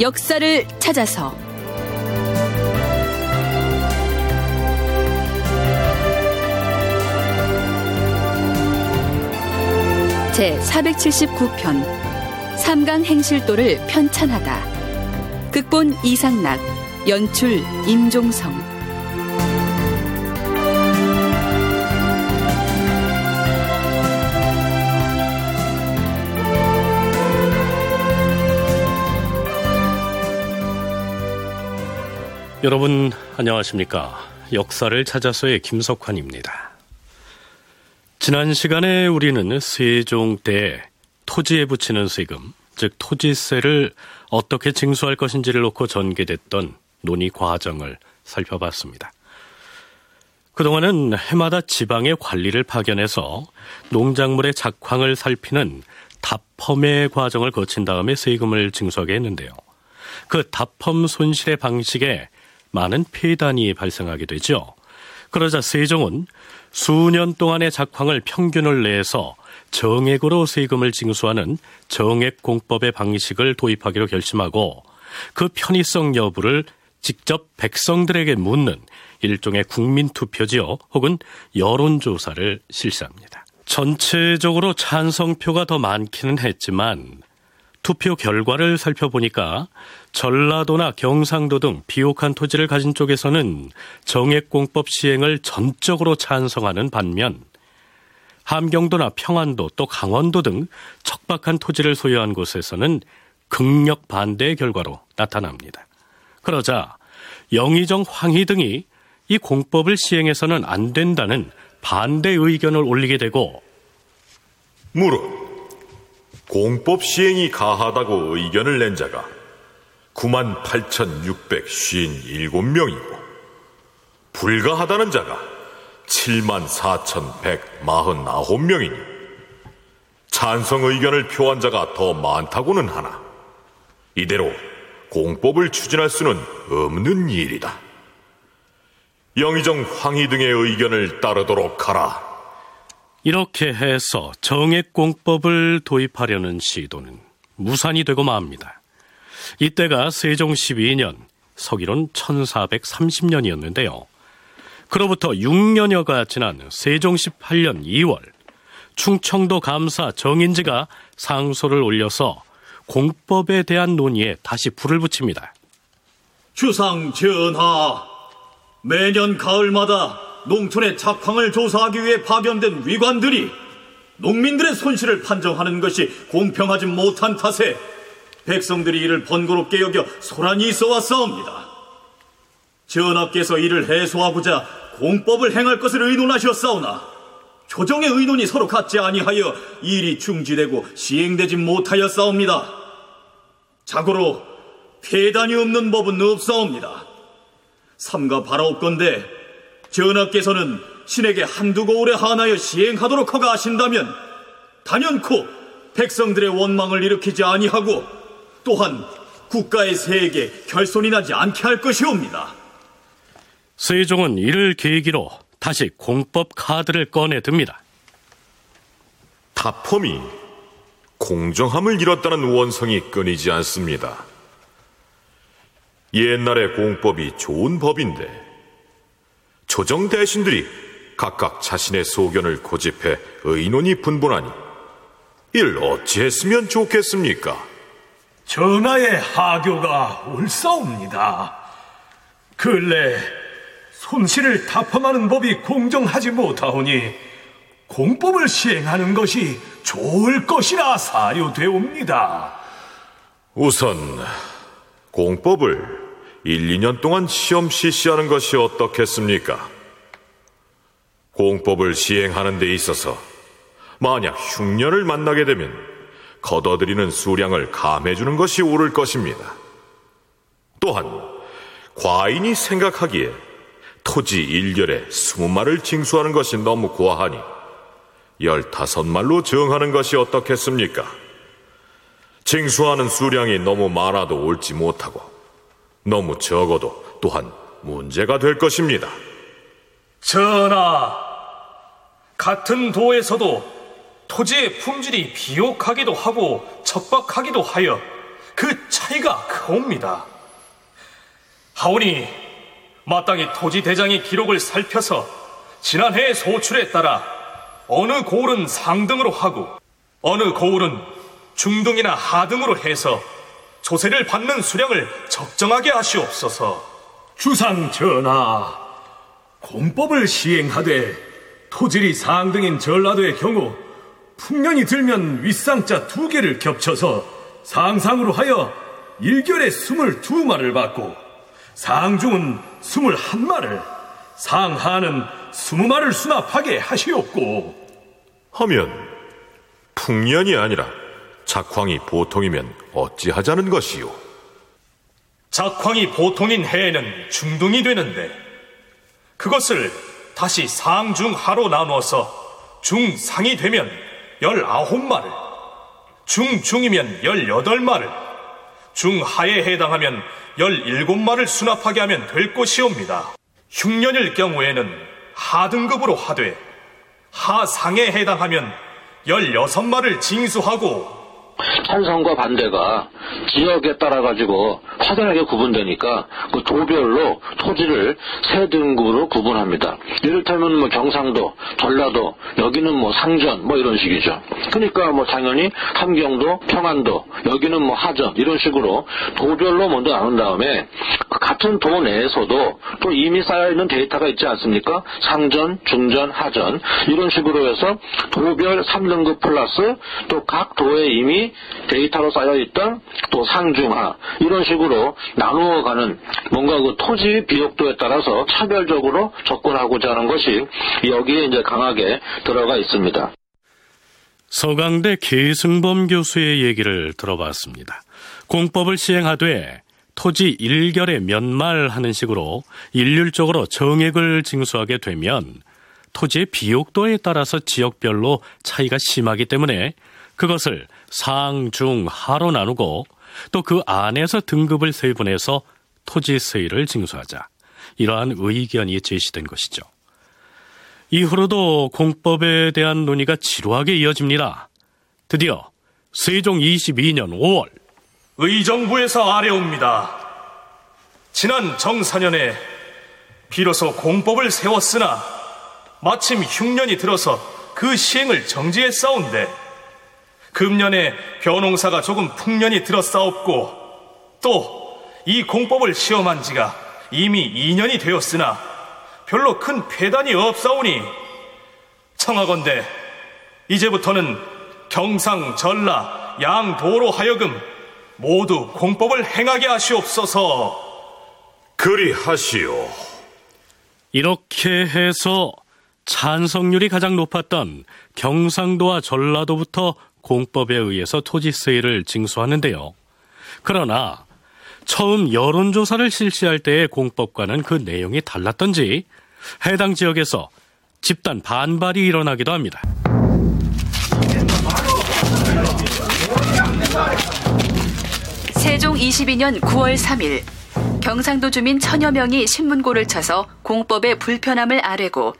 역사를 찾아서. 제 479편 삼강 행실도를 편찬하다. 극본 이상락 연출 임종성 여러분 안녕하십니까? 역사를 찾아서의 김석환입니다. 지난 시간에 우리는 세종 때 토지에 붙이는 세금, 즉 토지세를 어떻게 징수할 것인지를 놓고 전개됐던 논의 과정을 살펴봤습니다. 그동안은 해마다 지방의 관리를 파견해서 농작물의 작황을 살피는 답펌의 과정을 거친 다음에 세금을 징수하게 했는데요. 그 답펌 손실의 방식에 많은 폐단이 발생하게 되죠. 그러자 세종은 수년 동안의 작황을 평균을 내서 정액으로 세금을 징수하는 정액공법의 방식을 도입하기로 결심하고 그 편의성 여부를 직접 백성들에게 묻는 일종의 국민투표지요 혹은 여론조사를 실시합니다. 전체적으로 찬성표가 더 많기는 했지만 투표 결과를 살펴보니까 전라도나 경상도 등 비옥한 토지를 가진 쪽에서는 정액공법 시행을 전적으로 찬성하는 반면 함경도나 평안도 또 강원도 등 척박한 토지를 소유한 곳에서는 극력 반대의 결과로 나타납니다. 그러자 영의정 황희 등이 이 공법을 시행해서는 안 된다는 반대 의견을 올리게 되고 무릇 공법 시행이 가하다고 의견을 낸 자가 9만 8,657명이고 불가하다는 자가 7만 4,149명이니 찬성 의견을 표한 자가 더 많다고는 하나 이대로 공법을 추진할 수는 없는 일이다. 영의정 황희 등의 의견을 따르도록 하라. 이렇게 해서 정액공법을 도입하려는 시도는 무산이 되고 맙니다. 이때가 세종 12년, 서기론 1430년이었는데요. 그로부터 6년여가 지난 세종 18년 2월, 충청도 감사 정인지가 상소를 올려서 공법에 대한 논의에 다시 불을 붙입니다. 주상 전하, 매년 가을마다 농촌의 작황을 조사하기 위해 파견된 위관들이 농민들의 손실을 판정하는 것이 공평하지 못한 탓에 백성들이 이를 번거롭게 여겨 소란이 있어 왔사옵니다. 전하께서 이를 해소하고자 공법을 행할 것을 의논하셨사오나 조정의 의논이 서로 같지 아니하여 일이 중지되고 시행되지 못하였사옵니다. 자고로 폐단이 없는 법은 없사옵니다. 삼가 바라옵건대 전하께서는 신에게 한두 고울에 한하여 시행하도록 허가 하신다면 단연코 백성들의 원망을 일으키지 아니하고 또한 국가의 세에게 결손이 나지 않게 할 것이옵니다. 세종은 이를 계기로 다시 공법 카드를 꺼내 듭니다. 타펌이 공정함을 잃었다는 원성이 끊이지 않습니다. 옛날의 공법이 좋은 법인데 조정 대신들이 각각 자신의 소견을 고집해 의논이 분분하니 이를 어찌했으면 좋겠습니까? 전하의 하교가 옳사옵니다. 근래 손실을 타펌하는 법이 공정하지 못하오니 공법을 시행하는 것이 좋을 것이라 사료되옵니다. 우선 공법을 1, 2년 동안 시험 실시하는 것이 어떻겠습니까? 공법을 시행하는 데 있어서 만약 흉년을 만나게 되면 걷어들이는 수량을 감해주는 것이 옳을 것입니다. 또한 과인이 생각하기에 토지 일결에 스무 말을 징수하는 것이 너무 과하니 열다섯 말로 정하는 것이 어떻겠습니까? 징수하는 수량이 너무 많아도 옳지 못하고 너무 적어도 또한 문제가 될 것입니다. 전하, 같은 도에서도 토지의 품질이 비옥하기도 하고 척박하기도 하여 그 차이가 크옵니다. 하오니 마땅히 토지 대장의 기록을 살펴서 지난해 소출에 따라 어느 고을은 상등으로 하고 어느 고을은 중등이나 하등으로 해서 조세를 받는 수량을 적정하게 하시옵소서. 주상 전하, 공법을 시행하되 토질이 상등인 전라도의 경우 풍년이 들면 윗상자 두 개를 겹쳐서 상상으로 하여 일결에 스물두 말을 받고 상중은 스물한 말을 상하는 스무 말을 수납하게 하시옵고 하면 풍년이 아니라 작황이 보통이면 어찌하자는 것이요? 작황이 보통인 해에는 중등이 되는데 그것을 다시 상중하로 나누어서 중상이 되면 열아홉 말을 중중이면 열여덟 말을 중하에 해당하면 열일곱 말을 수납하게 하면 될 것이옵니다. 흉년일 경우에는 하등급으로 하되 하상에 해당하면 열여섯 말을 징수하고 찬성과 반대가 지역에 따라 가지고 확연하게 구분되니까 그 도별로 토지를 세 등급으로 구분합니다. 이를테면 뭐 경상도, 전라도, 여기는 뭐 상전 뭐 이런 식이죠. 그러니까 뭐 당연히 함경도, 평안도, 여기는 뭐 하전 이런 식으로 도별로 먼저 나눈 다음에 그 같은 도 내에서도 또 이미 쌓여 있는 데이터가 있지 않습니까? 상전, 중전, 하전 이런 식으로 해서 도별 3등급 플러스 또 각 도에 이미 데이터로 쌓여있던 또 상중하 이런 식으로 나누어가는 뭔가 그 토지 비옥도에 따라서 차별적으로 접근하고자 하는 것이 여기에 이제 강하게 들어가 있습니다. 서강대 계승범 교수의 얘기를 들어봤습니다. 공법을 시행하되 토지 일결에 몇말 하는 식으로 일률적으로 정액을 징수하게 되면 토지의 비옥도에 따라서 지역별로 차이가 심하기 때문에 그것을 상, 중, 하로 나누고 또 그 안에서 등급을 세분해서 토지 세율을 징수하자. 이러한 의견이 제시된 것이죠. 이후로도 공법에 대한 논의가 지루하게 이어집니다. 드디어 세종 22년 5월 의정부에서 아래옵니다. 지난 정사년에 비로소 공법을 세웠으나 마침 흉년이 들어서 그 시행을 정지했사온데 금년에 변홍사가 조금 풍년이 들어싸옵고 또 이 공법을 시험한 지가 이미 2년이 되었으나 별로 큰 폐단이 없사오니 청하건대 이제부터는 경상, 전라, 양도로 하여금 모두 공법을 행하게 하시옵소서. 그리하시오. 이렇게 해서 찬성률이 가장 높았던 경상도와 전라도부터 공법에 의해서 토지세를 징수하는데요. 그러나 처음 여론조사를 실시할 때의 공법과는 그 내용이 달랐던지 해당 지역에서 집단 반발이 일어나기도 합니다. 세종 22년 9월 3일 경상도 주민 천여 명이 신문고를 쳐서 공법의 불편함을 아뢰고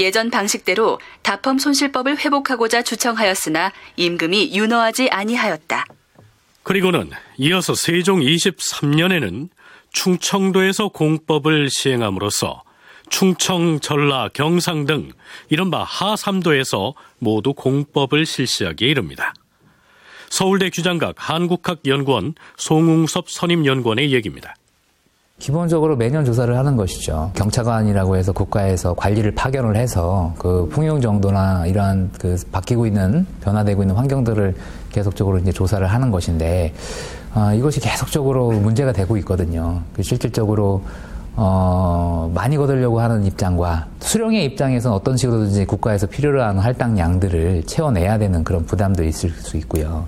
예전 방식대로 다펌 손실법을 회복하고자 주청하였으나 임금이 윤허하지 아니하였다. 그리고는 이어서 세종 23년에는 충청도에서 공법을 시행함으로써 충청, 전라, 경상 등 이른바 하삼도에서 모두 공법을 실시하기에 이릅니다. 서울대 규장각 한국학연구원 송웅섭 선임연구원의 얘기입니다. 기본적으로 매년 조사를 하는 것이죠. 경차관이라고 해서 국가에서 관리를 파견을 해서 그 풍용 정도나 이러한 그 바뀌고 있는 변화되고 있는 환경들을 계속적으로 이제 조사를 하는 것인데 어, 이것이 계속적으로 문제가 되고 있거든요. 그 실질적으로 어, 많이 거두려고 하는 입장과 수령의 입장에서는 어떤 식으로든지 국가에서 필요로 하는 할당량들을 채워내야 되는 그런 부담도 있을 수 있고요.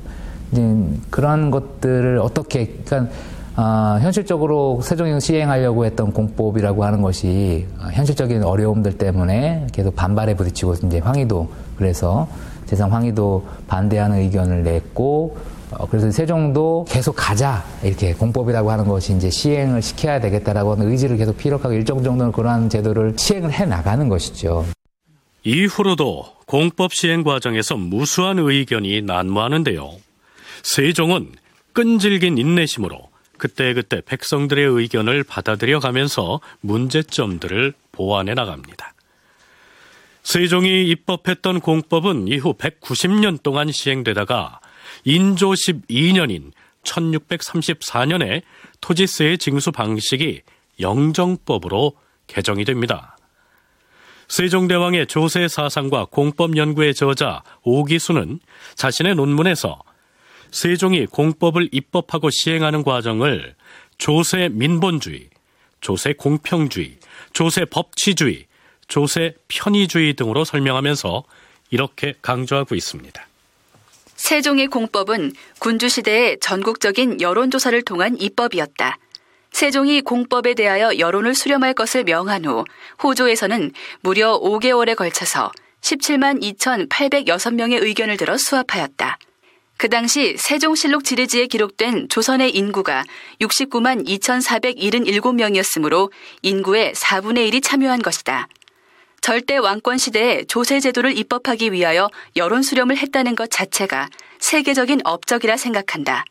이제 그런 것들을 어떻게, 그러니까 어, 현실적으로 세종이 시행하려고 했던 공법이라고 하는 것이 현실적인 어려움들 때문에 계속 반발에 부딪히고 이제 황희도 그래서 재상 황희도 반대하는 의견을 냈고 어, 그래서 세종도 계속 가자 이렇게 공법이라고 하는 것이 이제 시행을 시켜야 되겠다라고 하는 의지를 계속 피력하고 일정 정도는 그러한 제도를 시행을 해 나가는 것이죠. 이후로도 공법 시행 과정에서 무수한 의견이 난무하는데요. 세종은 끈질긴 인내심으로 그때그때 백성들의 의견을 받아들여 가면서 문제점들을 보완해 나갑니다. 세종이 입법했던 공법은 이후 190년 동안 시행되다가 인조 12년인 1634년에 토지세의 징수 방식이 영정법으로 개정이 됩니다. 세종대왕의 조세 사상과 공법 연구의 저자 오기수는 자신의 논문에서 세종이 공법을 입법하고 시행하는 과정을 조세 민본주의, 조세 공평주의, 조세 법치주의, 조세 편의주의 등으로 설명하면서 이렇게 강조하고 있습니다. 세종의 공법은 군주시대의 전국적인 여론조사를 통한 입법이었다. 세종이 공법에 대하여 여론을 수렴할 것을 명한 후 호조에서는 무려 5개월에 걸쳐서 17만 2,806명의 의견을 들어 수합하였다. 그 당시 세종실록 지리지에 기록된 조선의 인구가 69만 2,477명이었으므로 인구의 4분의 1이 참여한 것이다. 절대 왕권 시대에 조세 제도를 입법하기 위하여 여론 수렴을 했다는 것 자체가 세계적인 업적이라 생각한다.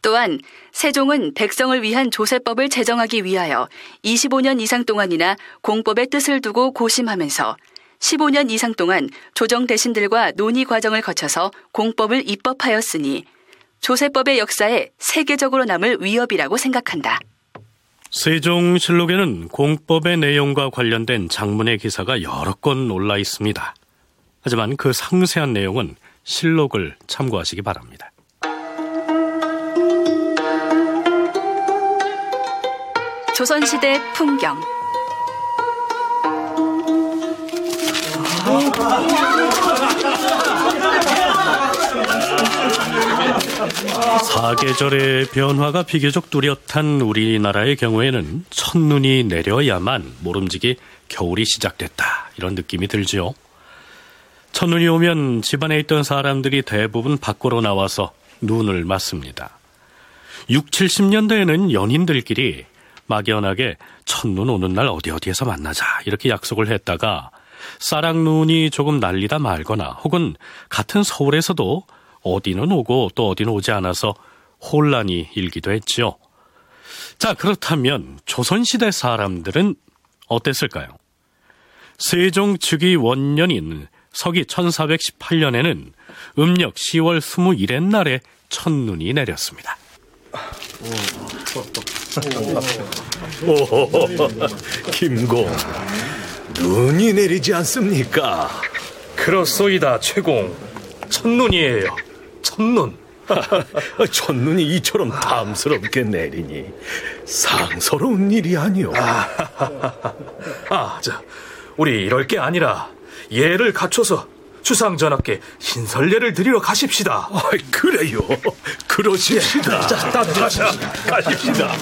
또한 세종은 백성을 위한 조세법을 제정하기 위하여 25년 이상 동안이나 공법의 뜻을 두고 고심하면서 15년 이상 동안 조정 대신들과 논의 과정을 거쳐서 공법을 입법하였으니 조세법의 역사에 세계적으로 남을 위협이라고 생각한다. 세종실록에는 공법의 내용과 관련된 장문의 기사가 여러 건 올라 있습니다. 하지만 그 상세한 내용은 실록을 참고하시기 바랍니다. 조선시대 풍경 사계절의 변화가 비교적 뚜렷한 우리나라의 경우에는 첫눈이 내려야만 모름지기 겨울이 시작됐다 이런 느낌이 들지요. 첫눈이 오면 집안에 있던 사람들이 대부분 밖으로 나와서 눈을 맞습니다. 6, 70년대에는 연인들끼리 막연하게 첫눈 오는 날 어디 어디에서 만나자 이렇게 약속을 했다가 싸락눈이 조금 날리다 말거나 혹은 같은 서울에서도 어디는 오고 또 어디는 오지 않아서 혼란이 일기도 했지요. 자, 그렇다면 조선시대 사람들은 어땠을까요? 세종 즉위 원년인 서기 1418년에는 음력 10월 21일 날에 첫눈이 내렸습니다. 오, 김공, 눈이 내리지 않습니까? 그렇소이다, 최공. 첫눈이에요. 첫눈. 첫눈이 이처럼 탐스럽게 내리니 상서로운 일이 아니오. 아, 자, 우리 이럴 게 아니라 예를 갖춰서 주상 전하께 신설례를 드리러 가십시다. 아, 그래요. 그러십시다. 자, 가십시다. 가십시다.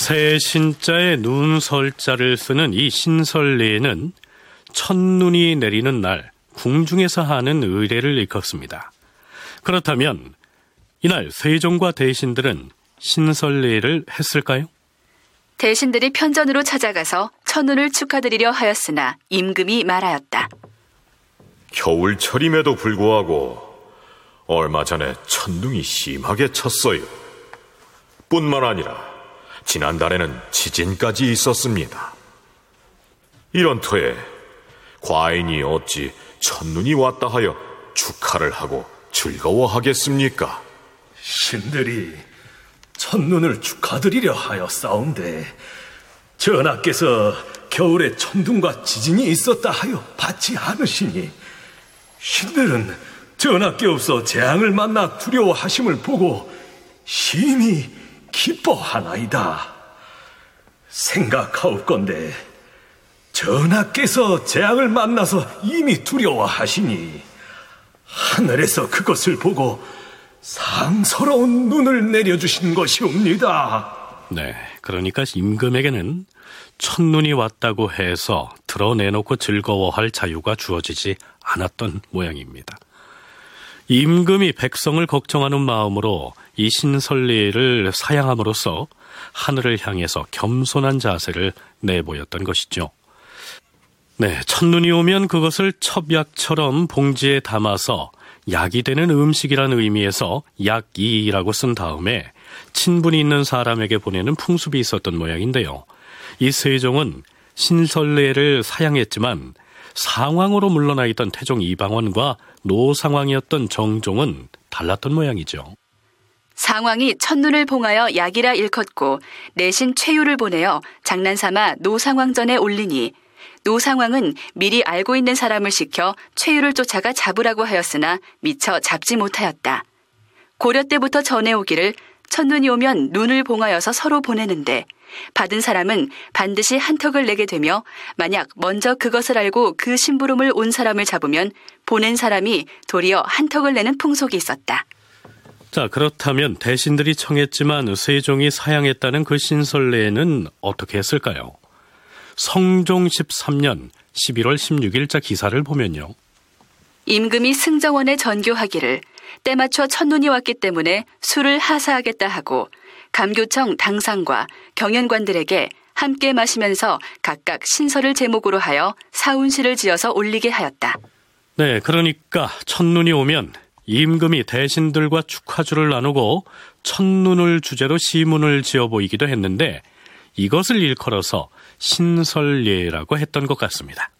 새 신자에 눈설자를 쓰는 이 신설례에는 첫눈이 내리는 날 궁중에서 하는 의례를 일컫습니다. 그렇다면 이날 세종과 대신들은 신설례를 했을까요? 대신들이 편전으로 찾아가서 첫눈을 축하드리려 하였으나 임금이 말하였다. 겨울철임에도 불구하고 얼마 전에 천둥이 심하게 쳤어요. 뿐만 아니라 지난달에는 지진까지 있었습니다. 이런 터에 과인이 어찌 첫눈이 왔다 하여 축하를 하고 즐거워하겠습니까? 신들이 첫눈을 축하드리려 하여 싸운데 전하께서 겨울에 천둥과 지진이 있었다 하여 받지 않으시니 신들은 전하께 없어 재앙을 만나 두려워하심을 보고 심히 기뻐하나이다. 생각하옵건대 전하께서 재앙을 만나서 이미 두려워하시니 하늘에서 그것을 보고 상서로운 눈을 내려주신 것이옵니다. 네. 그러니까 임금에게는 첫눈이 왔다고 해서 드러내놓고 즐거워할 자유가 주어지지 않았던 모양입니다. 임금이 백성을 걱정하는 마음으로 이 신설례를 사양함으로써 하늘을 향해서 겸손한 자세를 내보였던 것이죠. 네, 첫눈이 오면 그것을 첩약처럼 봉지에 담아서 약이 되는 음식이라는 의미에서 약이라고 쓴 다음에 친분이 있는 사람에게 보내는 풍습이 있었던 모양인데요. 이 세종은 신설례를 사양했지만 상황으로 물러나 있던 태종 이방원과 노 상황이었던 정종은 달랐던 모양이죠. 상황이 첫눈을 봉하여 약이라 일컫고 내신 최유를 보내어 장난삼아 노상황전에 올리니 노상황은 미리 알고 있는 사람을 시켜 최유를 쫓아가 잡으라고 하였으나 미처 잡지 못하였다. 고려 때부터 전해오기를 첫눈이 오면 눈을 봉하여서 서로 보내는데 받은 사람은 반드시 한턱을 내게 되며 만약 먼저 그것을 알고 그 심부름을 온 사람을 잡으면 보낸 사람이 도리어 한턱을 내는 풍속이 있었다. 자, 그렇다면 대신들이 청했지만 세종이 사양했다는 그 신설례는 어떻게 했을까요? 성종 13년 11월 16일자 기사를 보면요. 임금이 승정원에 전교하기를 때맞춰 첫눈이 왔기 때문에 술을 하사하겠다 하고 감교청 당상과 경연관들에게 함께 마시면서 각각 신설을 제목으로 하여 사운시를 지어서 올리게 하였다. 네, 그러니까 첫눈이 오면 임금이 대신들과 축하주를 나누고 첫눈을 주제로 시문을 지어 보이기도 했는데 이것을 일컬어서 신설예라고 했던 것 같습니다.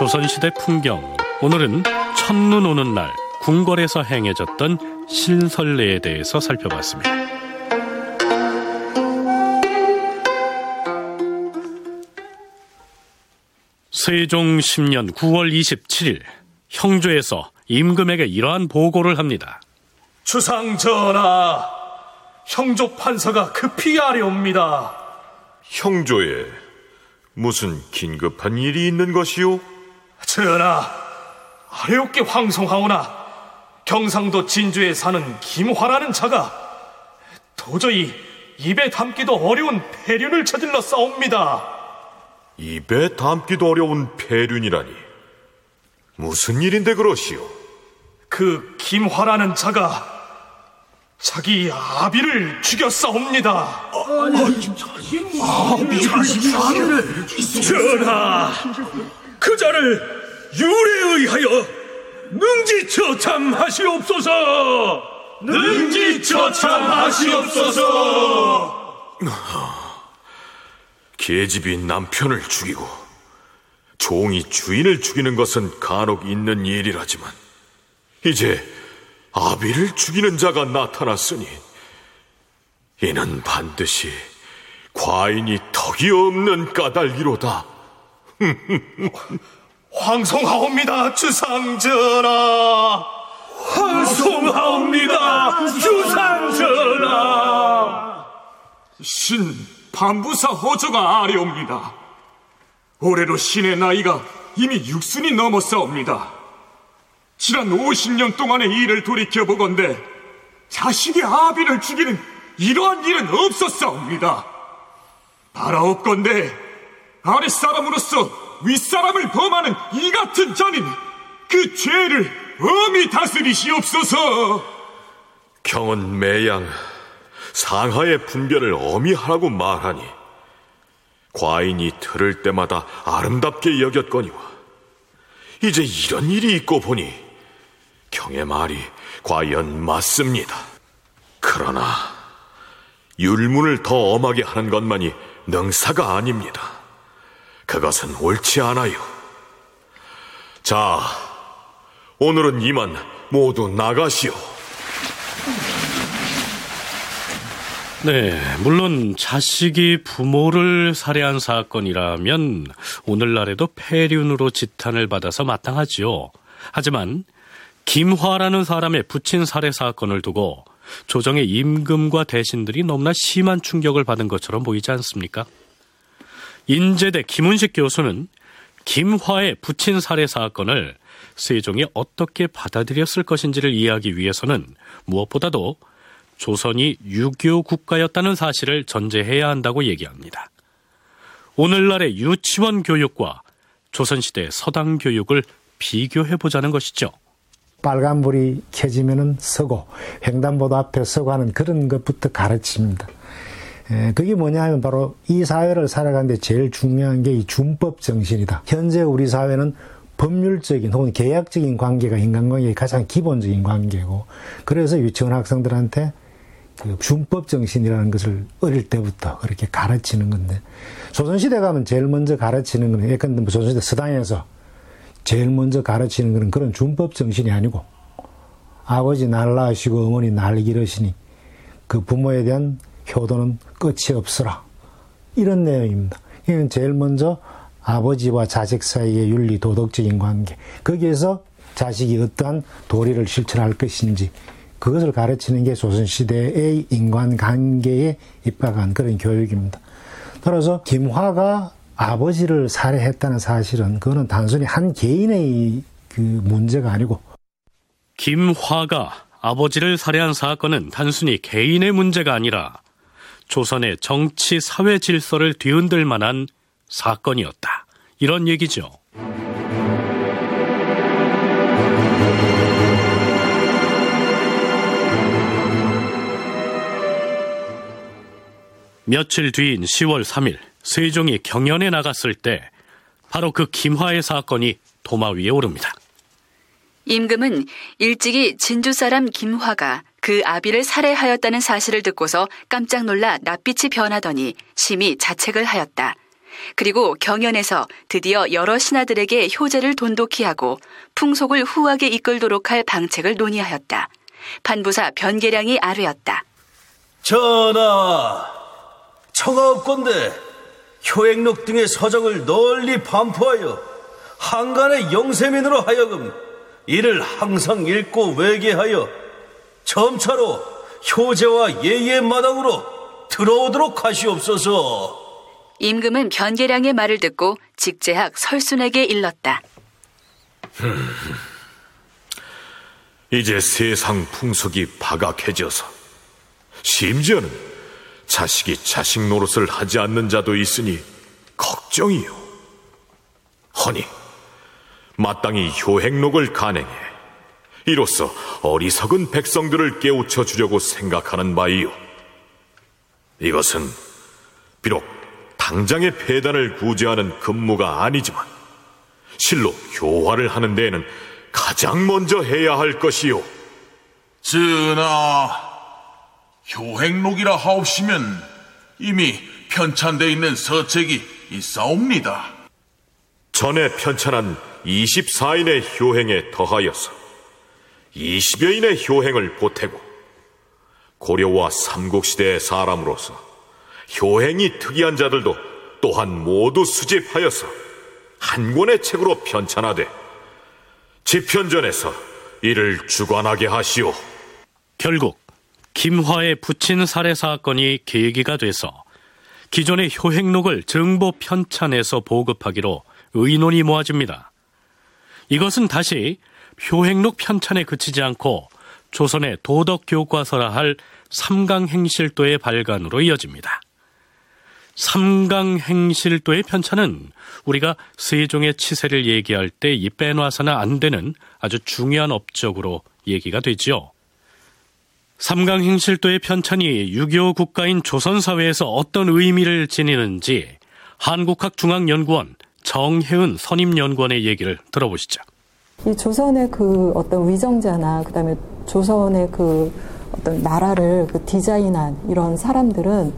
조선시대 풍경. 오늘은 첫눈 오는 날 궁궐에서 행해졌던 신설례에 대해서 살펴봤습니다. 세종 10년 9월 27일 형조에서 임금에게 이러한 보고를 합니다. 주상 전하, 형조 판서가 급히 아래옵니다. 형조에 무슨 긴급한 일이 있는 것이오? 전하, 아래옵게 황송하오나 경상도 진주에 사는 김화라는 자가 도저히 입에 담기도 어려운 폐륜을 저질러 싸웁니다. 입에 담기도 어려운 폐륜이라니. 무슨 일인데 그러시오? 그 김화라는 자가 자기 아비를 죽였사옵니다. 전하, 그 자를 유례에 의하여 능지 처참하시옵소서. 능지 처참하시옵소서. 계집이 남편을 죽이고 종이 주인을 죽이는 것은 간혹 있는 일이라지만 이제 아비를 죽이는 자가 나타났으니 이는 반드시 과인이 덕이 없는 까닭이로다. 황송하옵니다, 주상전하. 황송하옵니다, 주상전하. 신 반부사 호조가 아래옵니다. 올해로 신의 나이가 이미 육순이 넘었사옵니다. 지난 50년 동안의 일을 돌이켜보건대 자식의 아비를 죽이는 이러한 일은 없었사옵니다. 바라옵건대 아랫사람으로서 윗사람을 범하는 이 같은 자는 그 죄를 엄히 다스리시옵소서. 경은 매양 상하의 분별을 엄히 하라고 말하니 과인이 들을 때마다 아름답게 여겼거니와 이제 이런 일이 있고 보니 경의 말이 과연 맞습니다. 그러나 율문을 더 엄하게 하는 것만이 능사가 아닙니다. 그것은 옳지 않아요. 자, 오늘은 이만 모두 나가시오. 네, 물론 자식이 부모를 살해한 사건이라면 오늘날에도 폐륜으로 지탄을 받아서 마땅하지요. 하지만 김화라는 사람의 부친 살해 사건을 두고 조정의 임금과 대신들이 너무나 심한 충격을 받은 것처럼 보이지 않습니까? 인제대 김은식 교수는 김화의 부친 살해 사건을 세종이 어떻게 받아들였을 것인지를 이해하기 위해서는 무엇보다도 조선이 유교 국가였다는 사실을 전제해야 한다고 얘기합니다. 오늘날의 유치원 교육과 조선시대 서당 교육을 비교해 보자는 것이죠. 빨간불이 켜지면은 서고 횡단보도 앞에 서고 하는 그런 것부터 가르칩니다. 그게 뭐냐 하면 바로 이 사회를 살아가는데 제일 중요한 게 이 준법 정신이다. 현재 우리 사회는 법률적인 혹은 계약적인 관계가 인간관계의 가장 기본적인 관계고 그래서 유치원 학생들한테 그 준법 정신이라는 것을 어릴 때부터 그렇게 가르치는 건데 조선시대 가면 제일 먼저 가르치는 거는 예컨대 뭐 조선시대 서당에서 제일 먼저 가르치는 거는 그런 준법 정신이 아니고 아버지 날 낳으시고 어머니 날 기르시니 그 부모에 대한 효도는 끝이 없으라 이런 내용입니다. 이건 제일 먼저 아버지와 자식 사이의 윤리 도덕적인 관계 거기에서 자식이 어떠한 도리를 실천할 것인지 그것을 가르치는 게 조선시대의 인간관계에 입각한 그런 교육입니다. 따라서 김화가 아버지를 살해했다는 사실은 그거는 단순히 한 개인의 그 문제가 아니고 김화가 아버지를 살해한 사건은 단순히 개인의 문제가 아니라 조선의 정치 사회 질서를 뒤흔들 만한 사건이었다. 이런 얘기죠. 며칠 뒤인 10월 3일 세종이 경연에 나갔을 때 바로 그 김화의 사건이 도마 위에 오릅니다. 임금은 일찍이 진주 사람 김화가 그 아비를 살해하였다는 사실을 듣고서 깜짝 놀라 낯빛이 변하더니 심히 자책을 하였다. 그리고 경연에서 드디어 여러 신하들에게 효제를 돈독히 하고 풍속을 후하게 이끌도록 할 방책을 논의하였다. 판부사 변계량이 아뢰었다. 전하, 청하옵건대 효행록 등의 서적을 널리 반포하여 한간의 영세민으로 하여금 이를 항상 읽고 외계하여 점차로 효제와 예의 마당으로 들어오도록 하시옵소서. 임금은 변계량의 말을 듣고 직제학 설순에게 일렀다. 이제 세상 풍속이 바각해져서 심지어는 자식이 자식 노릇을 하지 않는 자도 있으니 걱정이요. 허니 마땅히 효행록을 간행해 이로써 어리석은 백성들을 깨우쳐 주려고 생각하는 바이요. 이것은 비록 당장의 폐단을 구제하는 근무가 아니지만 실로 교화를 하는 데에는 가장 먼저 해야 할 것이요. 전하, 효행록이라 하옵시면 이미 편찬돼 있는 서책이 있사옵니다. 전에 편찬한 24인의 효행에 더하여서 20여인의 효행을 보태고 고려와 삼국시대의 사람으로서 효행이 특이한 자들도 또한 모두 수집하여서 한 권의 책으로 편찬하되 집현전에서 이를 주관하게 하시오. 결국 김화의 부친 살해 사건이 계기가 돼서 기존의 효행록을 정보 편찬해서 보급하기로 의논이 모아집니다. 이것은 다시 효행록 편찬에 그치지 않고 조선의 도덕 교과서라 할 삼강행실도의 발간으로 이어집니다. 삼강행실도의 편찬은 우리가 세종의 치세를 얘기할 때 이 빼놔서는 안 되는 아주 중요한 업적으로 얘기가 되지요. 삼강행실도의 편찬이 유교 국가인 조선 사회에서 어떤 의미를 지니는지 한국학중앙연구원 정혜은 선임연구원의 얘기를 들어보시죠. 이 조선의 그 어떤 위정자나 그다음에 조선의 그 어떤 나라를 그 디자인한 이런 사람들은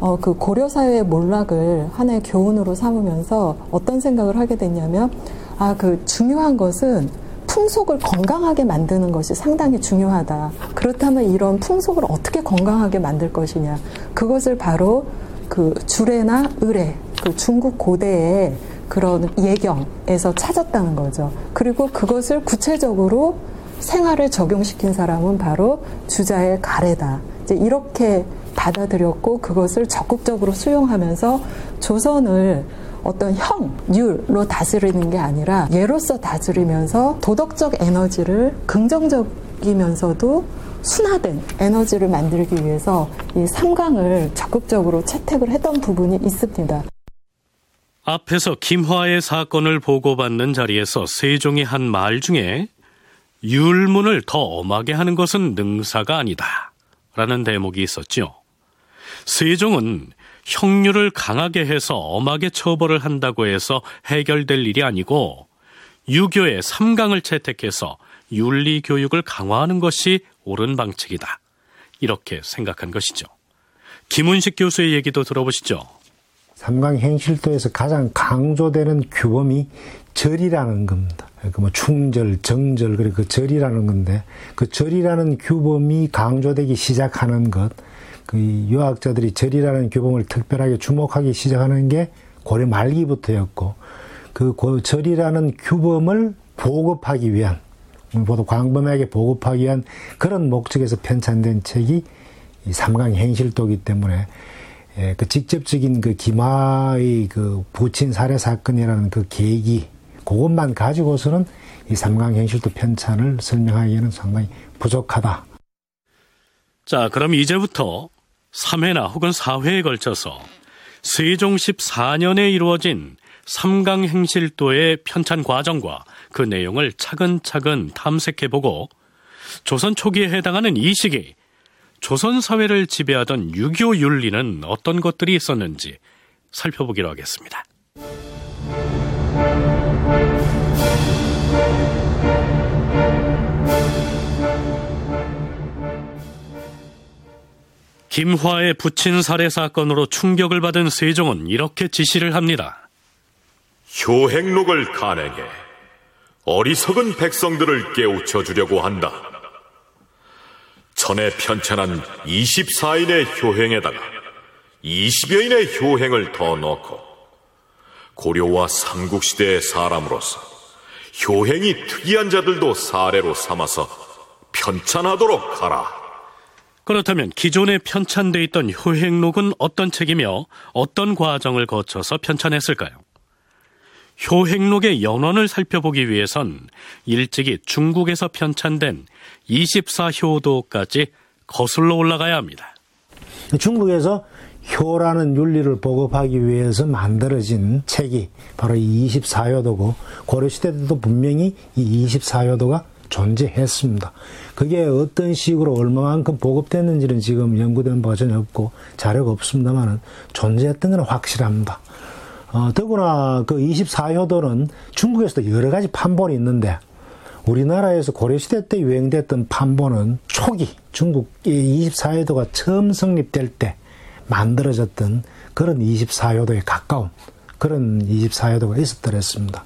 어, 그 고려 사회의 몰락을 하나의 교훈으로 삼으면서 어떤 생각을 하게 됐냐면 아 그 중요한 것은 풍속을 건강하게 만드는 것이 상당히 중요하다. 그렇다면 이런 풍속을 어떻게 건강하게 만들 것이냐. 그것을 바로 그 주례나 의례, 그 중국 고대의 그런 예경에서 찾았다는 거죠. 그리고 그것을 구체적으로 생활에 적용시킨 사람은 바로 주자의 가래다. 이제 이렇게 받아들였고 그것을 적극적으로 수용하면서 조선을 어떤 형, 율로 다스리는 게 아니라 예로서 다스리면서 도덕적 에너지를 긍정적이면서도 순화된 에너지를 만들기 위해서 이 삼강을 적극적으로 채택을 했던 부분이 있습니다. 앞에서 김화의 사건을 보고받는 자리에서 세종이 한 말 중에 율문을 더 엄하게 하는 것은 능사가 아니다. 라는 대목이 있었죠. 세종은 형률을 강하게 해서 엄하게 처벌을 한다고 해서 해결될 일이 아니고 유교의 삼강을 채택해서 윤리 교육을 강화하는 것이 옳은 방책이다. 이렇게 생각한 것이죠. 김은식 교수의 얘기도 들어보시죠. 삼강 행실도에서 가장 강조되는 규범이 절이라는 겁니다. 그뭐 충절, 정절 그리고 그 절이라는 건데 그 절이라는 규범이 강조되기 시작하는 것, 그 유학자들이 절이라는 규범을 특별하게 주목하기 시작하는 게 고려 말기부터였고 그 절이라는 규범을 보급하기 위한 모두 광범위하게 보급하기 위한 그런 목적에서 편찬된 책이 이 삼강 행실도기 때문에 예, 그 직접적인 그 기마의 그 부친 살해 사건이라는 그 계기 그것만 가지고서는 이 삼강 행실도 편찬을 설명하기에는 상당히 부족하다. 자, 그럼 이제부터 3회나 혹은 4회에 걸쳐서 세종 14년에 이루어진 삼강행실도의 편찬 과정과 그 내용을 차근차근 탐색해보고 조선 초기에 해당하는 이 시기 조선 사회를 지배하던 유교 윤리는 어떤 것들이 있었는지 살펴보기로 하겠습니다. 김화의 부친 살해 사건으로 충격을 받은 세종은 이렇게 지시를 합니다. 효행록을 간행해 어리석은 백성들을 깨우쳐 주려고 한다. 전에 편찬한 24인의 효행에다가 20여인의 효행을 더 넣고 고려와 삼국시대의 사람으로서 효행이 특이한 자들도 사례로 삼아서 편찬하도록 하라. 그렇다면 기존에 편찬돼 있던 효행록은 어떤 책이며 어떤 과정을 거쳐서 편찬했을까요? 효행록의 연원을 살펴보기 위해선 일찍이 중국에서 편찬된 24효도까지 거슬러 올라가야 합니다. 중국에서 효라는 윤리를 보급하기 위해서 만들어진 책이 바로 이 24효도고 고려시대 때도 분명히 이 24효도가 존재했습니다. 그게 어떤 식으로 얼마만큼 보급됐는지는 지금 연구된 전혀 없고 자료가 없습니다만 존재했던 건 확실합니다. 어, 더구나 그 24효도는 중국에서도 여러 가지 판본이 있는데 우리나라에서 고려시대 때 유행됐던 판본은 초기 중국의 24효도가 처음 성립될 때 만들어졌던 그런 24효도에 가까운 그런 24효도가 있었더랬습니다.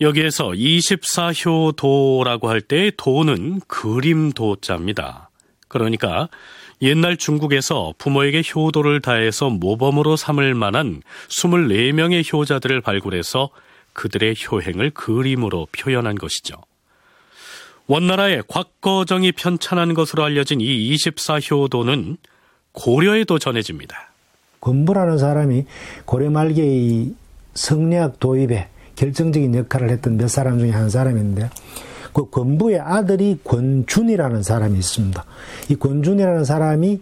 여기에서 24효도라고 할 때의 도는 그림 도자입니다. 그러니까 옛날 중국에서 부모에게 효도를 다해서 모범으로 삼을 만한 24명의 효자들을 발굴해서 그들의 효행을 그림으로 표현한 것이죠. 원나라의 곽거정이 편찬한 것으로 알려진 이 24효도는 고려에도 전해집니다. 권부라는 사람이 고려 말기의 성리학 도입에 결정적인 역할을 했던 몇 사람 중에 한 사람인데 그 권부의 아들이 권준이라는 사람이 있습니다. 이 권준이라는 사람이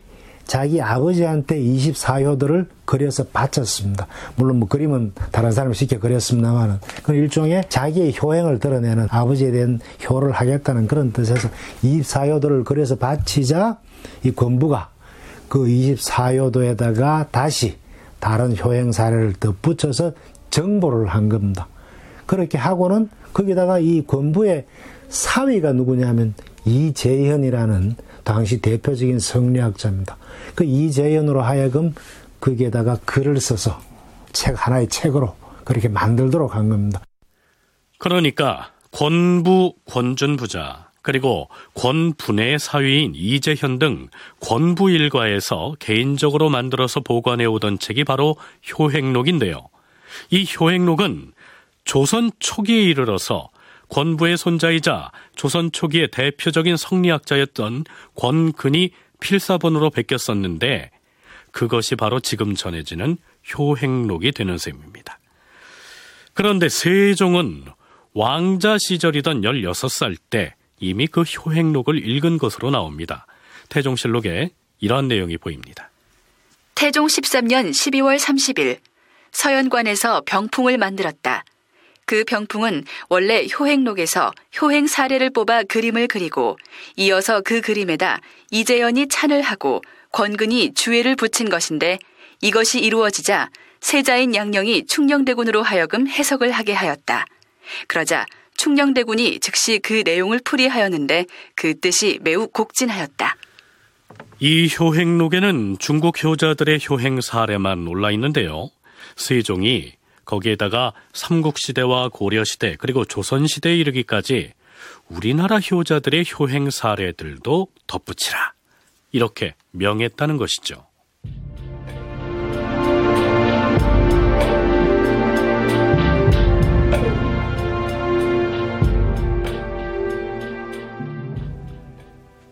자기 아버지한테 24효도를 그려서 바쳤습니다. 물론 뭐 그림은 다른 사람이 시켜 그렸습니다만 그 일종의 자기의 효행을 드러내는 아버지에 대한 효를 하겠다는 그런 뜻에서 24효도를 그려서 바치자 이 권부가 그 24효도에다가 다시 다른 효행 사례를 덧붙여서 정보를 한 겁니다. 그렇게 하고는 거기다가 이 권부의 사위가 누구냐면 이재현이라는 당시 대표적인 성리학자입니다. 그 이재현으로 하여금 거기에다가 글을 써서 책 하나의 책으로 그렇게 만들도록 한 겁니다. 그러니까 권부, 권준부자, 그리고 권분의 사위인 이재현 등 권부 일가에서 개인적으로 만들어서 보관해 오던 책이 바로 효행록인데요. 이 효행록은 조선 초기에 이르러서 권부의 손자이자 조선 초기의 대표적인 성리학자였던 권근이 필사본으로 베꼈었는데 그것이 바로 지금 전해지는 효행록이 되는 셈입니다. 그런데 세종은 왕자 시절이던 16살 때 이미 그 효행록을 읽은 것으로 나옵니다. 태종실록에 이러한 내용이 보입니다. 태종 13년 12월 30일 서연관에서 병풍을 만들었다. 그 병풍은 원래 효행록에서 효행 사례를 뽑아 그림을 그리고 이어서 그 그림에다 이재현이 찬을 하고 권근이 주애를 붙인 것인데 이것이 이루어지자 세자인 양령이 충녕대군으로 하여금 해석을 하게 하였다. 그러자 충녕대군이 즉시 그 내용을 풀이하였는데 그 뜻이 매우 곡진하였다. 이 효행록에는 중국 효자들의 효행 사례만 올라 있는데요. 세종이 거기에다가 삼국시대와 고려시대 그리고 조선시대에 이르기까지 우리나라 효자들의 효행 사례들도 덧붙이라. 이렇게 명했다는 것이죠.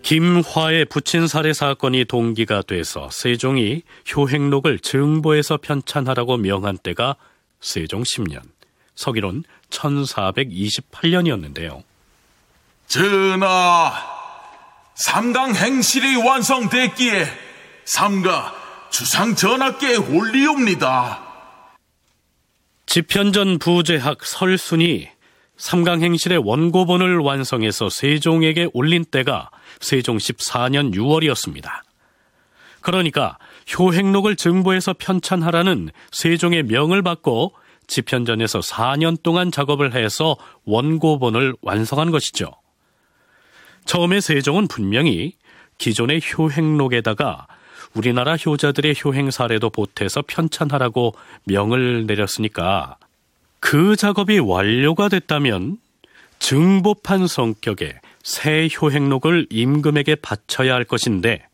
김화의 부친 살해 사건이 동기가 돼서 세종이 효행록을 증보에서 편찬하라고 명한 때가 세종 10년, 서기론 1428년이었는데요. 전하, 삼강 행실이 완성됐기에 삼가 주상 전하께 올리옵니다. 지편전 부제학 설순이 삼강 행실의 원고본을 완성해서 세종에게 올린 때가 세종 14년 6월이었습니다. 그러니까 효행록을 증보해서 편찬하라는 세종의 명을 받고 지편전에서 4년 동안 작업을 해서 원고본을 완성한 것이죠. 처음에 세종은 분명히 기존의 효행록에다가 우리나라 효자들의 효행 사례도 보태서 편찬하라고 명을 내렸으니까 그 작업이 완료가 됐다면 증보판 성격의 새 효행록을 임금에게 바쳐야 할 것인데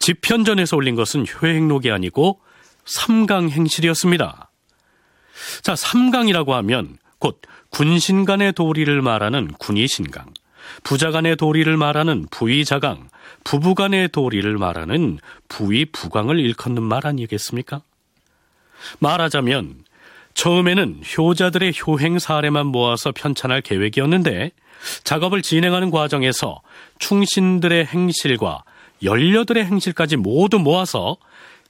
지편전에서 올린 것은 효행록이 아니고 삼강행실이었습니다. 자, 삼강이라고 하면 곧 군신 간의 도리를 말하는 군의신강, 부자 간의 도리를 말하는 부의자강, 부부 간의 도리를 말하는 부의부강을 일컫는 말 아니겠습니까? 말하자면 처음에는 효자들의 효행 사례만 모아서 편찬할 계획이었는데 작업을 진행하는 과정에서 충신들의 행실과 연려들의 행실까지 모두 모아서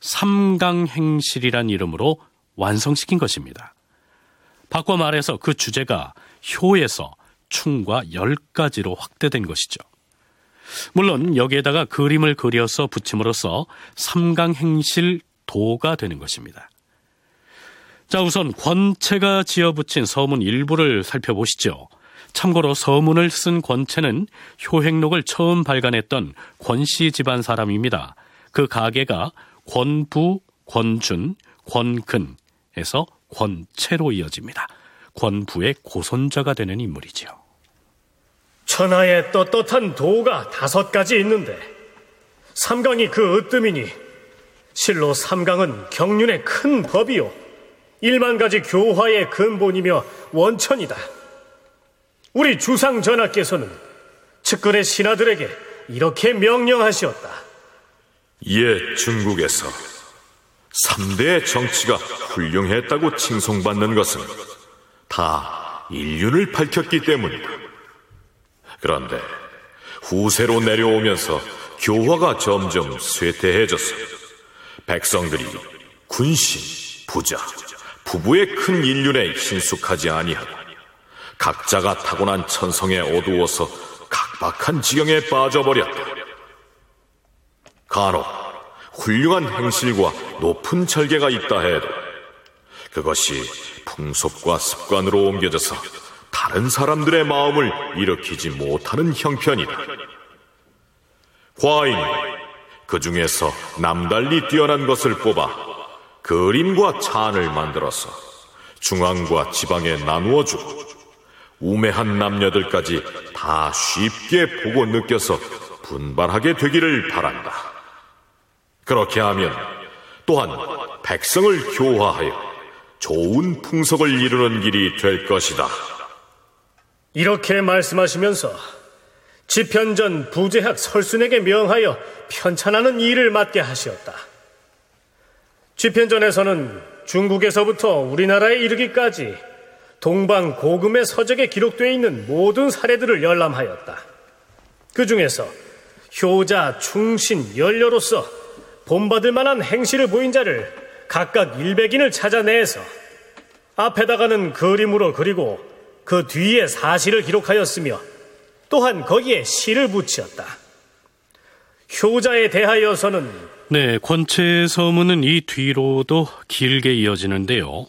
삼강행실이란 이름으로 완성시킨 것입니다. 바꿔 말해서 그 주제가 효에서 충과 열까지로 확대된 것이죠. 물론 여기에다가 그림을 그려서 붙임으로써 삼강행실 도가 되는 것입니다. 자, 우선 권채가 지어붙인 서문 일부를 살펴보시죠. 참고로 서문을 쓴 권채는 효행록을 처음 발간했던 권씨 집안 사람입니다. 그 가계가 권부, 권준, 권근에서 권채로 이어집니다. 권부의 고손자가 되는 인물이지요. 천하에 떳떳한 도가 다섯 가지 있는데 삼강이 그 으뜸이니 실로 삼강은 경륜의 큰 법이요 일만 가지 교화의 근본이며 원천이다. 우리 주상 전하께서는 측근의 신하들에게 이렇게 명령하시었다. 옛 중국에서 3대 정치가 훌륭했다고 칭송받는 것은 다 인륜을 밝혔기 때문이다. 그런데 후세로 내려오면서 교화가 점점 쇠퇴해져서 백성들이 군신, 부자, 부부의 큰 인륜에 신숙하지 아니하고 각자가 타고난 천성에 어두워서 각박한 지경에 빠져버렸다. 간혹 훌륭한 행실과 높은 절개가 있다 해도 그것이 풍속과 습관으로 옮겨져서 다른 사람들의 마음을 일으키지 못하는 형편이다. 과인이 그 중에서 남달리 뛰어난 것을 뽑아 그림과 찬을 만들어서 중앙과 지방에 나누어 주고 우매한 남녀들까지 다 쉽게 보고 느껴서 분발하게 되기를 바란다. 그렇게 하면 또한 백성을 교화하여 좋은 풍속을 이루는 길이 될 것이다. 이렇게 말씀하시면서 지편전 부제학 설순에게 명하여 편찬하는 일을 맡게 하시었다. 지편전에서는 중국에서부터 우리나라에 이르기까지 동방 고금의 서적에 기록되어 있는 모든 사례들을 열람하였다. 그 중에서 효자, 충신, 연료로서 본받을 만한 행실을 보인 자를 각각 일백인을 찾아내서 앞에다가는 그림으로 그리고 그 뒤에 사실을 기록하였으며 또한 거기에 시를 붙였다. 효자에 대하여서는 네, 권채 서문은 이 뒤로도 길게 이어지는데요.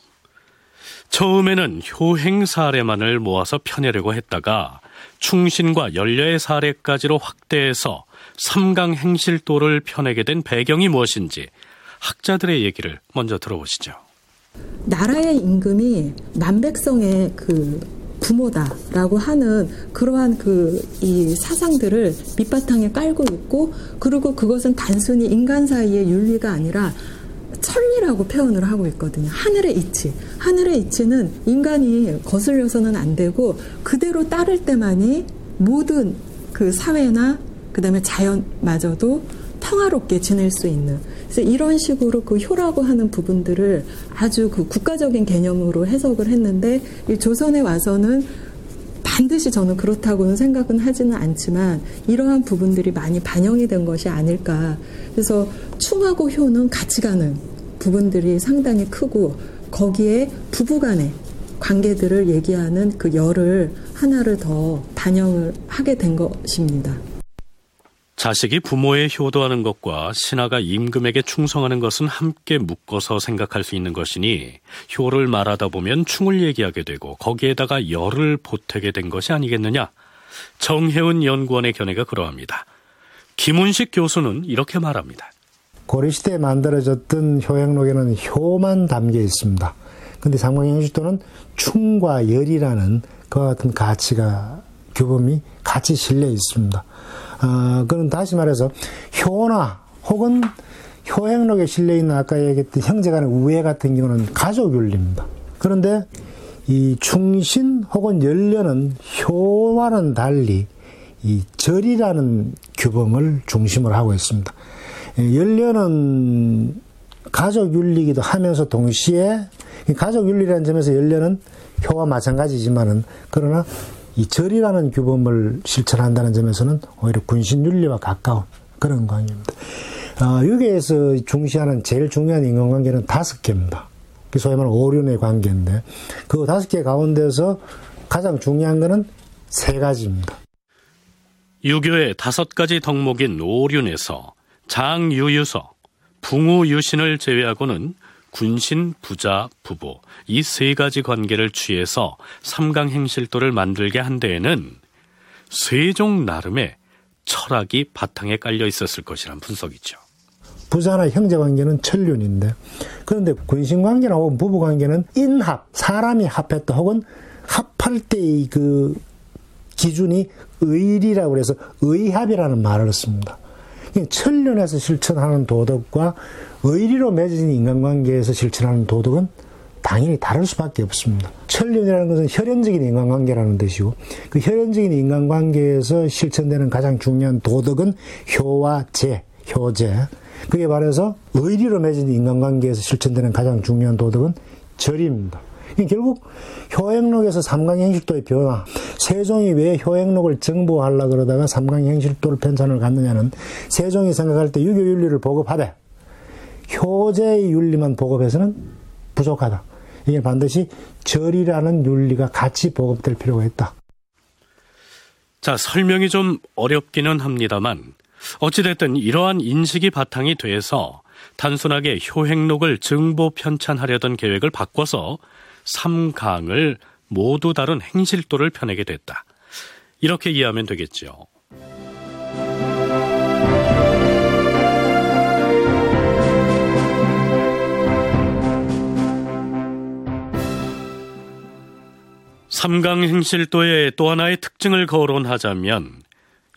처음에는 효행 사례만을 모아서 펴내려고 했다가 충신과 연려의 사례까지로 확대해서 삼강 행실도를 펴내게 된 배경이 무엇인지 학자들의 얘기를 먼저 들어보시죠. 나라의 임금이 만백성의 그 부모다라고 하는 그러한 그 이 사상들을 밑바탕에 깔고 있고 그리고 그것은 단순히 인간 사이의 윤리가 아니라 천리라고 표현을 하고 있거든요. 하늘의 이치. 하늘의 이치는 인간이 거슬려서는 안 되고 그대로 따를 때만이 모든 그 사회나 그다음에 자연마저도 평화롭게 지낼 수 있는 그래서 이런 식으로 그 효라고 하는 부분들을 아주 그 국가적인 개념으로 해석을 했는데 이 조선에 와서는 반드시 저는 그렇다고는 생각은 하지는 않지만 이러한 부분들이 많이 반영이 된 것이 아닐까. 그래서 충하고 효는 같이 가는 부분들이 상당히 크고 거기에 부부 간의 관계들을 얘기하는 그 열을 하나를 더 반영을 하게 된 것입니다. 자식이 부모에 효도하는 것과 신하가 임금에게 충성하는 것은 함께 묶어서 생각할 수 있는 것이니 효를 말하다 보면 충을 얘기하게 되고 거기에다가 열을 보태게 된 것이 아니겠느냐. 정혜은 연구원의 견해가 그러합니다. 김훈식 교수는 이렇게 말합니다. 고려시대에 만들어졌던 효행록에는 효만 담겨 있습니다. 근데 상광행실도는 충과 열이라는 그와 같은 가치가 규범이 같이 실려 있습니다. 어, 그는 다시 말해서 효나 혹은 효행록에 실려 있는 아까 얘기했던 형제간의 우애 같은 경우는 가족 윤리입니다. 그런데 이 충신 혹은 연려는 효와는 달리 이 절이라는 규범을 중심으로 하고 있습니다. 예, 연려는 가족 윤리기도 하면서 동시에 가족 윤리라는 점에서 연려는 효와 마찬가지지만은 그러나 이 절이라는 규범을 실천한다는 점에서는 오히려 군신윤리와 가까운 그런 관계입니다. 어, 여기에서 중시하는 제일 중요한 인간관계는 다섯 개입니다. 소위 말하는 오륜의 관계인데 그 다섯 개 가운데서 가장 중요한 것은 세 가지입니다. 유교의 다섯 가지 덕목인 오륜에서 장유유서, 붕우유신을 제외하고는 군신, 부자, 부부 이 세 가지 관계를 취해서 삼강행실도를 만들게 한 데에는 세종 나름의 철학이 바탕에 깔려 있었을 것이란 분석이죠. 부자나 형제 관계는 천륜인데 그런데 군신 관계나 혹은 부부 관계는 인합 사람이 합했다 혹은 합할 때의 그 기준이 의리라고 해서 의합이라는 말을 씁니다. 천륜에서 실천하는 도덕과 의리로 맺은 인간관계에서 실천하는 도덕은 당연히 다를 수밖에 없습니다. 천륜이라는 것은 혈연적인 인간관계라는 뜻이고 그 혈연적인 인간관계에서 실천되는 가장 중요한 도덕은 효와 재, 효제. 그게 말해서 의리로 맺은 인간관계에서 실천되는 가장 중요한 도덕은 절입니다. 결국 효행록에서 삼강행실도의 변화, 세종이 왜 효행록을 정보하려 그러다가 삼강행실도를 편찬을 갔느냐는 세종이 생각할 때 유교윤리를 보급하되 효제의 윤리만 보급해서는 부족하다. 이게 반드시 절이라는 윤리가 같이 보급될 필요가 있다. 자, 설명이 좀 어렵기는 합니다만 어찌됐든 이러한 인식이 바탕이 돼서 단순하게 효행록을 정보 편찬하려던 계획을 바꿔서 3강을 모두 다룬 행실도를 펴내게 됐다. 이렇게 이해하면 되겠죠. 삼강행실도의 또 하나의 특징을 거론하자면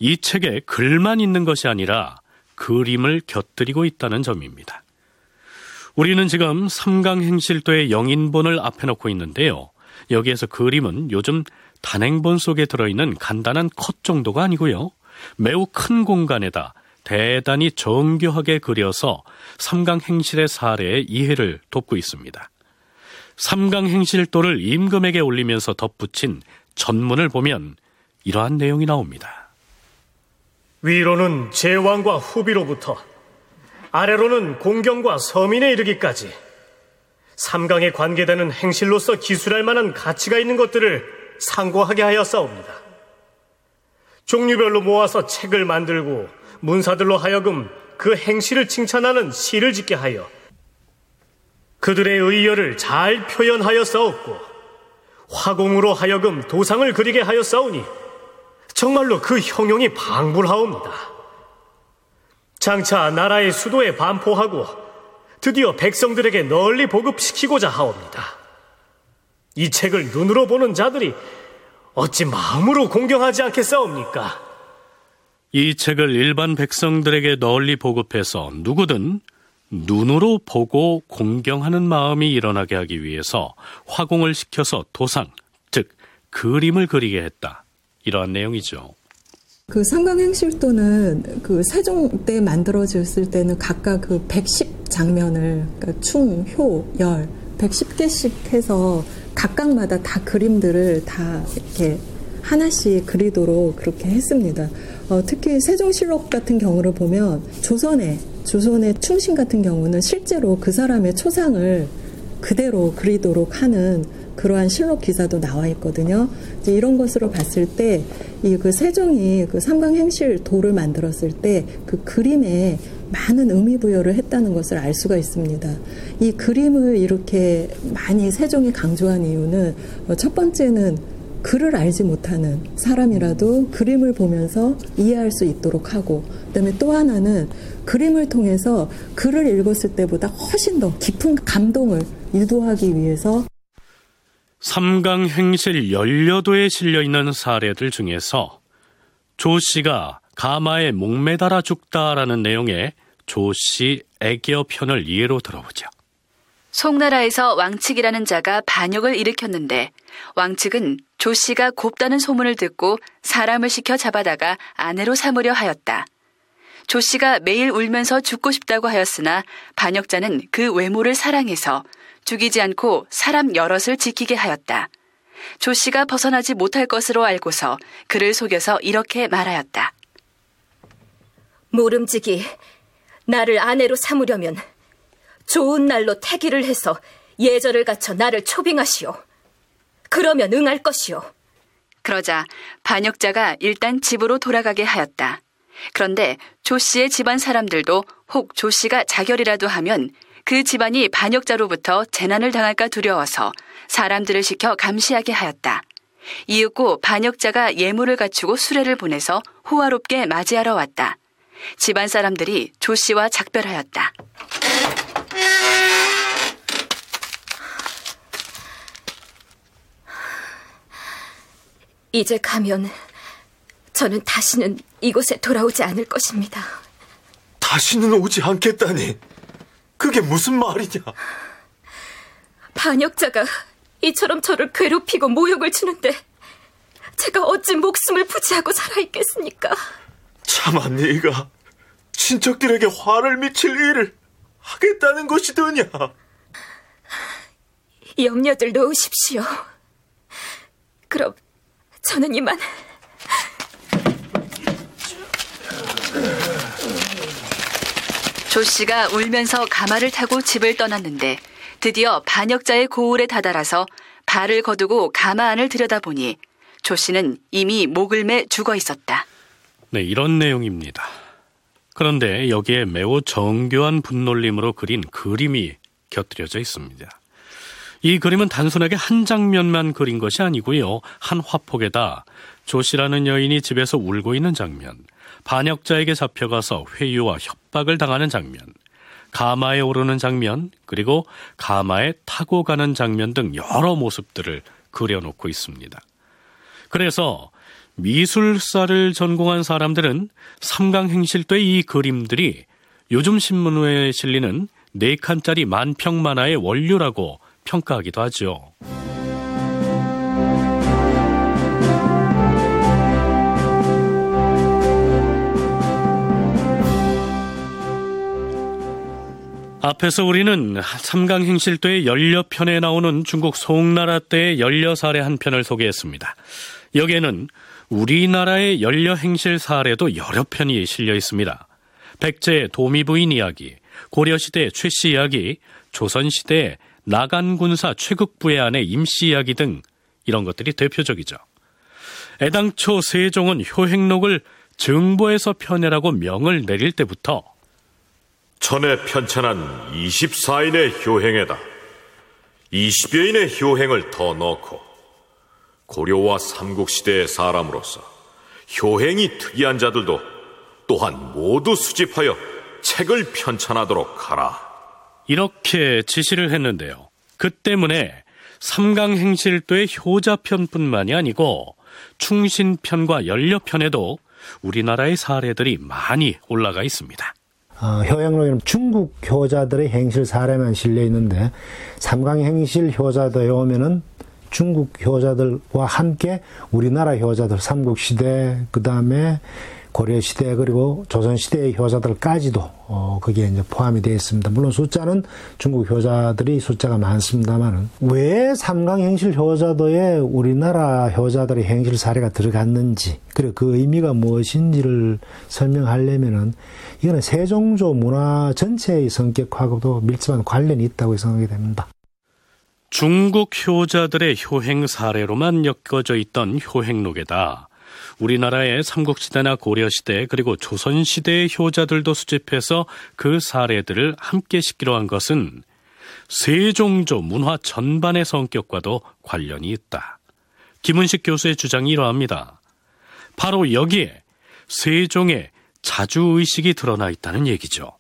이 책에 글만 있는 것이 아니라 그림을 곁들이고 있다는 점입니다. 우리는 지금 삼강행실도의 영인본을 앞에 놓고 있는데요. 여기에서 그림은 요즘 단행본 속에 들어있는 간단한 컷 정도가 아니고요. 매우 큰 공간에다 대단히 정교하게 그려서 삼강행실의 사례의 이해를 돕고 있습니다. 삼강행실도를 임금에게 올리면서 덧붙인 전문을 보면 이러한 내용이 나옵니다. 위로는 제왕과 후비로부터 아래로는 공경과 서민에 이르기까지 삼강에 관계되는 행실로서 기술할 만한 가치가 있는 것들을 상고하게 하였사옵니다. 종류별로 모아서 책을 만들고 문사들로 하여금 그 행실을 칭찬하는 시를 짓게 하여 그들의 의열을 잘 표현하여 싸웠고 화공으로 하여금 도상을 그리게 하여 싸우니 정말로 그 형용이 방불하옵니다. 장차 나라의 수도에 반포하고 드디어 백성들에게 널리 보급시키고자 하옵니다. 이 책을 눈으로 보는 자들이 어찌 마음으로 공경하지 않겠사옵니까? 이 책을 일반 백성들에게 널리 보급해서 누구든 눈으로 보고 공경하는 마음이 일어나게 하기 위해서 화공을 시켜서 도상, 즉 그림을 그리게 했다. 이러한 내용이죠. 그 삼강행실도는 그 세종 때 만들어졌을 때는 각각 그 110 장면을 그러니까 충, 효, 열 110개씩 해서 각각마다 다 그림들을 다 이렇게 하나씩 그리도록 그렇게 했습니다. 어, 특히 세종실록 같은 경우를 보면 조선의 조선의 충신 같은 경우는 실제로 그 사람의 초상을 그대로 그리도록 하는 그러한 실록 기사도 나와 있거든요. 이제 이런 것으로 봤을 때 이 그 세종이 그 삼강행실 도를 만들었을 때 그 그림에 많은 의미 부여를 했다는 것을 알 수가 있습니다. 이 그림을 이렇게 많이 세종이 강조한 이유는 어, 첫 번째는 글을 알지 못하는 사람이라도 그림을 보면서 이해할 수 있도록 하고 그다음에 또 하나는 그림을 통해서 글을 읽었을 때보다 훨씬 더 깊은 감동을 유도하기 위해서 삼강 행실 연려도에 실려 있는 사례들 중에서 조 씨가 가마에 목매달아 죽다라는 내용의 조씨 애교 편을 예로 들어보죠. 송나라에서 왕측이라는 자가 반역을 일으켰는데 왕측은 조 씨가 곱다는 소문을 듣고 사람을 시켜 잡아다가 아내로 삼으려 하였다. 조 씨가 매일 울면서 죽고 싶다고 하였으나 반역자는 그 외모를 사랑해서 죽이지 않고 사람 여럿을 지키게 하였다. 조 씨가 벗어나지 못할 것으로 알고서 그를 속여서 이렇게 말하였다. 모름지기 나를 아내로 삼으려면 좋은 날로 태기를 해서 예절을 갖춰 나를 초빙하시오. 그러면 응할 것이오. 그러자 반역자가 일단 집으로 돌아가게 하였다. 그런데 조 씨의 집안 사람들도 혹 조 씨가 자결이라도 하면 그 집안이 반역자로부터 재난을 당할까 두려워서 사람들을 시켜 감시하게 하였다. 이윽고 반역자가 예물을 갖추고 수레를 보내서 호화롭게 맞이하러 왔다. 집안 사람들이 조 씨와 작별하였다. 이제 가면 저는 다시는 이곳에 돌아오지 않을 것입니다. 다시는 오지 않겠다니. 그게 무슨 말이냐? 반역자가 이처럼 저를 괴롭히고 모욕을 주는데 제가 어찌 목숨을 부지하고 살아있겠습니까? 차마 네가 친척들에게 화를 미칠 일을 하겠다는 것이더냐? 염려들 놓으십시오. 그럼 저는 이만 조 씨가 울면서 가마를 타고 집을 떠났는데 드디어 반역자의 고을에 다다라서 발을 거두고 가마 안을 들여다보니 조 씨는 이미 목을 매 죽어 있었다. 네, 이런 내용입니다. 그런데 여기에 매우 정교한 분놀림으로 그린 그림이 곁들여져 있습니다. 이 그림은 단순하게 한 장면만 그린 것이 아니고요. 한 화폭에다 조씨라는 여인이 집에서 울고 있는 장면, 반역자에게 잡혀가서 회유와 협박을 당하는 장면, 가마에 오르는 장면, 그리고 가마에 타고 가는 장면 등 여러 모습들을 그려놓고 있습니다. 그래서 미술사를 전공한 사람들은 삼강행실도의 이 그림들이 요즘 신문에 실리는 4칸짜리 만평 만화의 원류라고 평가하기도 하죠. 앞에서 우리는 삼강행실도의 연려편에 나오는 중국 송나라 때의 연려 사례 한 편을 소개했습니다. 여기에는 우리나라의 연려행실 사례도 여러 편이 실려 있습니다. 백제의 도미부인 이야기, 고려시대의 최씨 이야기, 조선시대의 나간 군사 최극부의 아내 임씨 이야기 등 이런 것들이 대표적이죠. 애당초 세종은 효행록을 증보에서 펴내라고 명을 내릴 때부터 전에 편찬한 24인의 효행에다 20여인의 효행을 더 넣고 고려와 삼국시대의 사람으로서 효행이 특이한 자들도 또한 모두 수집하여 책을 편찬하도록 하라. 이렇게 지시를 했는데요. 그 때문에 삼강행실도의 효자편뿐만이 아니고 충신편과 연려편에도 우리나라의 사례들이 많이 올라가 있습니다. 어, 효행록에는 중국 효자들의 행실 사례만 실려 있는데 삼강행실 효자도에 오면은 중국 효자들과 함께 우리나라 효자들 삼국시대 그 다음에 고려시대 그리고 조선시대의 효자들까지도 어, 거기에 이제 포함이 되어 있습니다. 물론 숫자는 중국 효자들이 숫자가 많습니다만은 왜 삼강행실 효자도에 우리나라 효자들의 행실 사례가 들어갔는지 그리고 그 의미가 무엇인지를 설명하려면은 이거는 세종조 문화 전체의 성격하고도 밀접한 관련이 있다고 생각이 됩니다. 중국 효자들의 효행 사례로만 엮어져 있던 효행록에다 우리나라의 삼국시대나 고려시대 그리고 조선시대의 효자들도 수집해서 그 사례들을 함께 싣기로 한 것은 세종조 문화 전반의 성격과도 관련이 있다. 김은식 교수의 주장이 이러합니다. 바로 여기에 세종의 자주의식이 드러나 있다는 얘기죠.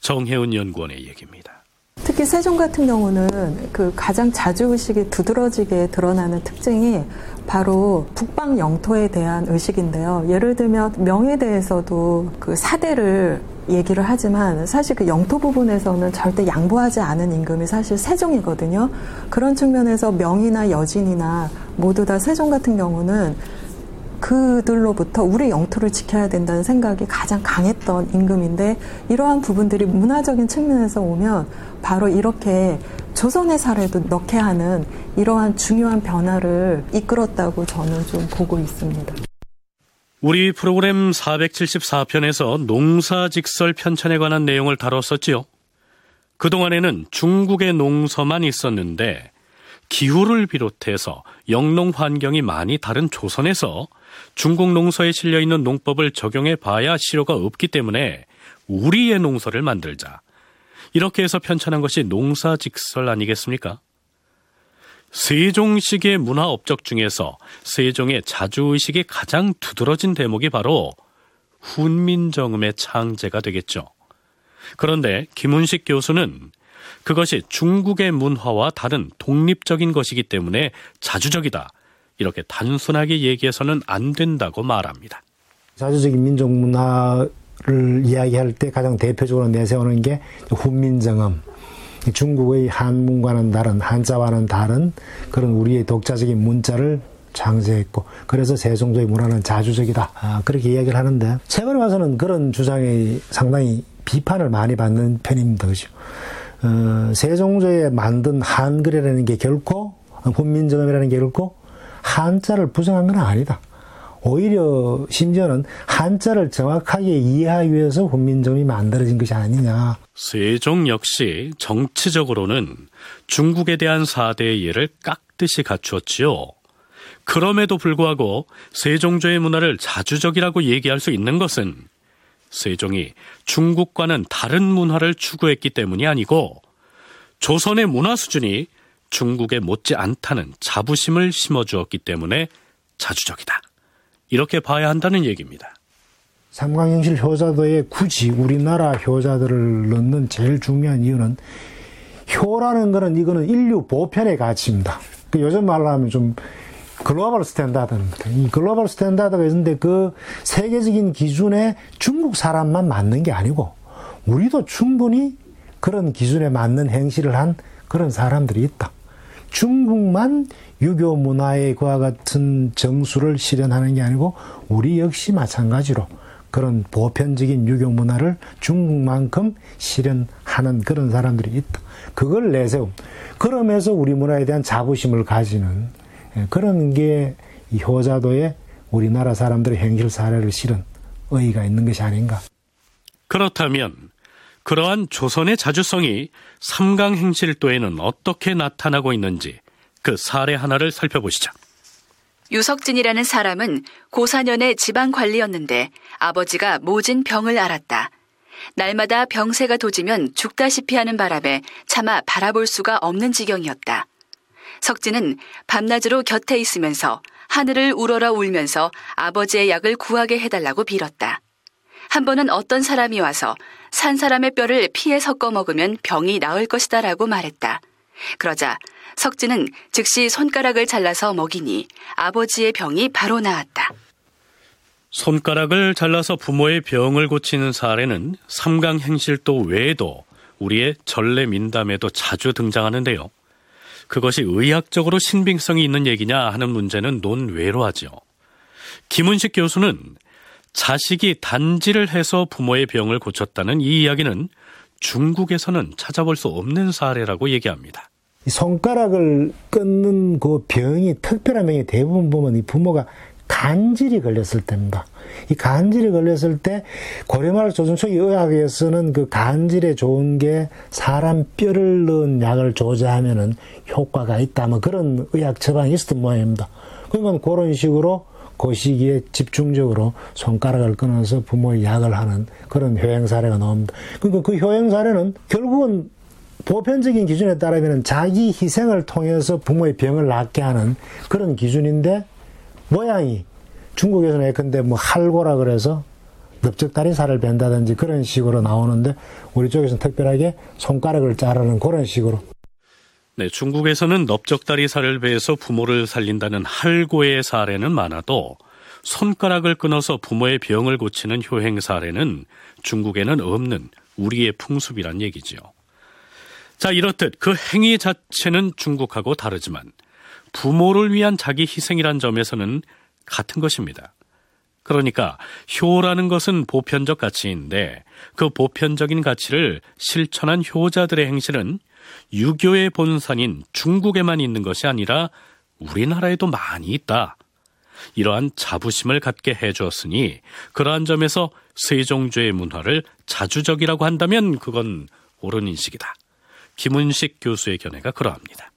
정혜운 연구원의 얘기입니다. 특히 세종 같은 경우는 그 가장 자주의식이 두드러지게 드러나는 특징이 바로 북방 영토에 대한 의식인데요. 예를 들면 명에 대해서도 그 사대를 얘기를 하지만 사실 그 영토 부분에서는 절대 양보하지 않은 임금이 사실 세종이거든요. 그런 측면에서 명이나 여진이나 모두 다 세종 같은 경우는 그들로부터 우리 영토를 지켜야 된다는 생각이 가장 강했던 임금인데 이러한 부분들이 문화적인 측면에서 오면 바로 이렇게 조선의 사례도 넣게 하는 이러한 중요한 변화를 이끌었다고 저는 좀 보고 있습니다. 우리 프로그램 474편에서 농사 직설 편찬에 관한 내용을 다뤘었지요. 그동안에는 중국의 농서만 있었는데 기후를 비롯해서 영농 환경이 많이 다른 조선에서 중국 농서에 실려 있는 농법을 적용해 봐야 실효가 없기 때문에 우리의 농서를 만들자. 이렇게 해서 편찬한 것이 농사직설 아니겠습니까? 세종식의 문화 업적 중에서 세종의 자주의식이 가장 두드러진 대목이 바로 훈민정음의 창제가 되겠죠. 그런데 김훈식 교수는 그것이 중국의 문화와 다른 독립적인 것이기 때문에 자주적이다. 이렇게 단순하게 얘기해서는 안 된다고 말합니다. 자주적인 민족 문화 를 이야기할 때 가장 대표적으로 내세우는 게 훈민정음. 중국의 한문과는 다른 한자와는 다른 그런 우리의 독자적인 문자를 창제했고 그래서 세종조의 문화는 자주적이다 아, 그렇게 이야기를 하는데 최근에 와서는 그런 주장이 상당히 비판을 많이 받는 편입니다 그죠 어, 세종조에 만든 한글이라는 게 결코 훈민정음이라는 게 결코 한자를 부정한 건 아니다. 오히려 심지어는 한자를 정확하게 이해하기 위해서 훈민정음이 만들어진 것이 아니냐. 세종 역시 정치적으로는 중국에 대한 사대의 예를 깍듯이 갖추었지요. 그럼에도 불구하고 세종조의 문화를 자주적이라고 얘기할 수 있는 것은 세종이 중국과는 다른 문화를 추구했기 때문이 아니고 조선의 문화 수준이 중국에 못지 않다는 자부심을 심어주었기 때문에 자주적이다. 이렇게 봐야 한다는 얘기입니다. 삼강행실 효자도에 굳이 우리나라 효자들을 넣는 제일 중요한 이유는 효라는 거는 이거는 인류 보편의 가치입니다. 그 요즘 말로 하면 좀 global standard입니다. 이 global standard가 있는데 그 세계적인 기준에 중국 사람만 맞는 게 아니고 우리도 충분히 그런 기준에 맞는 행실을 한 그런 사람들이 있다. 중국만 유교 문화의 그와 같은 정수를 실현하는 게 아니고 우리 역시 마찬가지로 그런 보편적인 유교 문화를 중국만큼 실현하는 그런 사람들이 있다. 그걸 내세움. 그러면서 우리 문화에 대한 자부심을 가지는 예, 그런 게 효자도의 우리나라 사람들의 행실 사례를 실은 의의가 있는 것이 아닌가. 그렇다면 그러한 조선의 자주성이 삼강행실도에는 어떻게 나타나고 있는지 그 사례 하나를 살펴보시죠. 유석진이라는 사람은 고사년의 지방 관리였는데 아버지가 모진 병을 앓았다. 날마다 병세가 도지면 죽다시피 하는 바람에 차마 바라볼 수가 없는 지경이었다. 석진은 밤낮으로 곁에 있으면서 하늘을 우러러 울면서 아버지의 약을 구하게 해달라고 빌었다. 한 번은 어떤 사람이 와서 산 사람의 뼈를 피에 섞어 먹으면 병이 나을 것이다 라고 말했다. 그러자 석진은 즉시 손가락을 잘라서 먹이니 아버지의 병이 바로 나았다. 손가락을 잘라서 부모의 병을 고치는 사례는 삼강행실도 외에도 우리의 전래 민담에도 자주 등장하는데요. 그것이 의학적으로 신빙성이 있는 얘기냐 하는 문제는 논외로 하죠. 김은식 교수는 자식이 단지를 해서 부모의 병을 고쳤다는 이 이야기는 중국에서는 찾아볼 수 없는 사례라고 얘기합니다. 손가락을 끊는 그 병이 특별한 병이 대부분 보면 이 부모가 간질이 걸렸을 때입니다. 이 간질이 걸렸을 때 고려말 조선 초기 의학에서는 그 간질에 좋은 게 사람 뼈를 넣은 약을 조제하면은 효과가 있다. 뭐 그런 의학 처방이 있었던 모양입니다. 그러면 그런 식으로 그 시기에 집중적으로 손가락을 끊어서 부모의 약을 하는 그런 효행 사례가 나옵니다. 그러니까 그 효행 사례는 결국은 보편적인 기준에 따르면 자기 희생을 통해서 부모의 병을 낫게 하는 그런 기준인데 모양이 중국에서는 예컨대 뭐 할고라 그래서 넓적다리 살을 벤다든지 그런 식으로 나오는데 우리 쪽에서는 특별하게 손가락을 자르는 그런 식으로 네, 중국에서는 넓적다리 살을 베서 부모를 살린다는 할고의 사례는 많아도 손가락을 끊어서 부모의 병을 고치는 효행 사례는 중국에는 없는 우리의 풍습이란 얘기죠. 자, 이렇듯 그 행위 자체는 중국하고 다르지만 부모를 위한 자기 희생이란 점에서는 같은 것입니다. 그러니까 효라는 것은 보편적 가치인데 그 보편적인 가치를 실천한 효자들의 행실은 유교의 본산인 중국에만 있는 것이 아니라 우리나라에도 많이 있다. 이러한 자부심을 갖게 해주었으니 그러한 점에서 세종조의 문화를 자주적이라고 한다면 그건 옳은 인식이다. 김은식 교수의 견해가 그러합니다.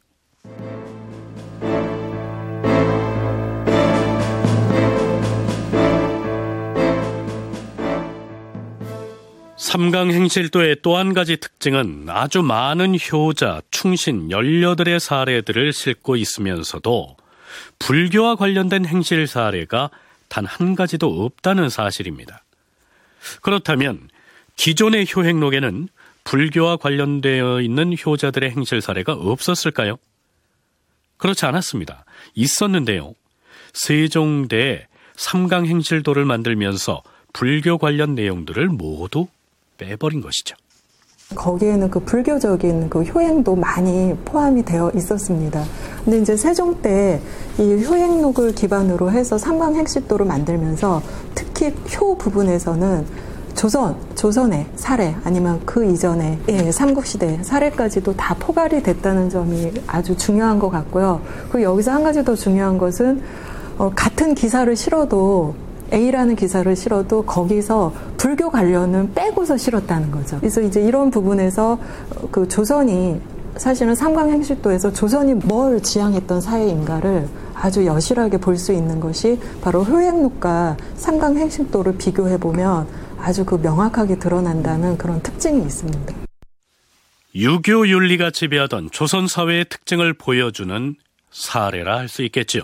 삼강행실도의 또 한 가지 특징은 아주 많은 효자, 충신, 열여들의 사례들을 싣고 있으면서도 불교와 관련된 행실 사례가 단 한 가지도 없다는 사실입니다. 그렇다면 기존의 효행록에는 불교와 관련되어 있는 효자들의 행실 사례가 없었을까요? 그렇지 않았습니다. 있었는데요. 세종대 삼강행실도를 만들면서 불교 관련 내용들을 모두 빼버린 것이죠. 거기에는 그 불교적인 그 효행도 많이 포함이 되어 있었습니다. 근데 이제 세종 때 이 효행록을 기반으로 해서 삼강행실도를 만들면서 특히 효 부분에서는 조선, 조선의 사례 아니면 그 이전에 예, 삼국시대 사례까지도 다 포괄이 됐다는 점이 아주 중요한 것 같고요. 그리고 여기서 한 가지 더 중요한 것은 어, 같은 기사를 실어도 A라는 기사를 실어도 거기서 불교 관련은 빼고서 실었다는 거죠. 그래서 이제 이런 부분에서 그 조선이 사실은 삼강행실도에서 조선이 뭘 지향했던 사회인가를 아주 여실하게 볼 수 있는 것이 바로 효행록과 삼강행실도를 비교해 보면 아주 그 명확하게 드러난다는 그런 특징이 있습니다. 유교 윤리가 지배하던 조선 사회의 특징을 보여주는 사례라 할 수 있겠지요.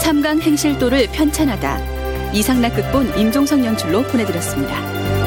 삼강 행실도를 편찬하다 이상락 극본 임종성 연출로 보내드렸습니다.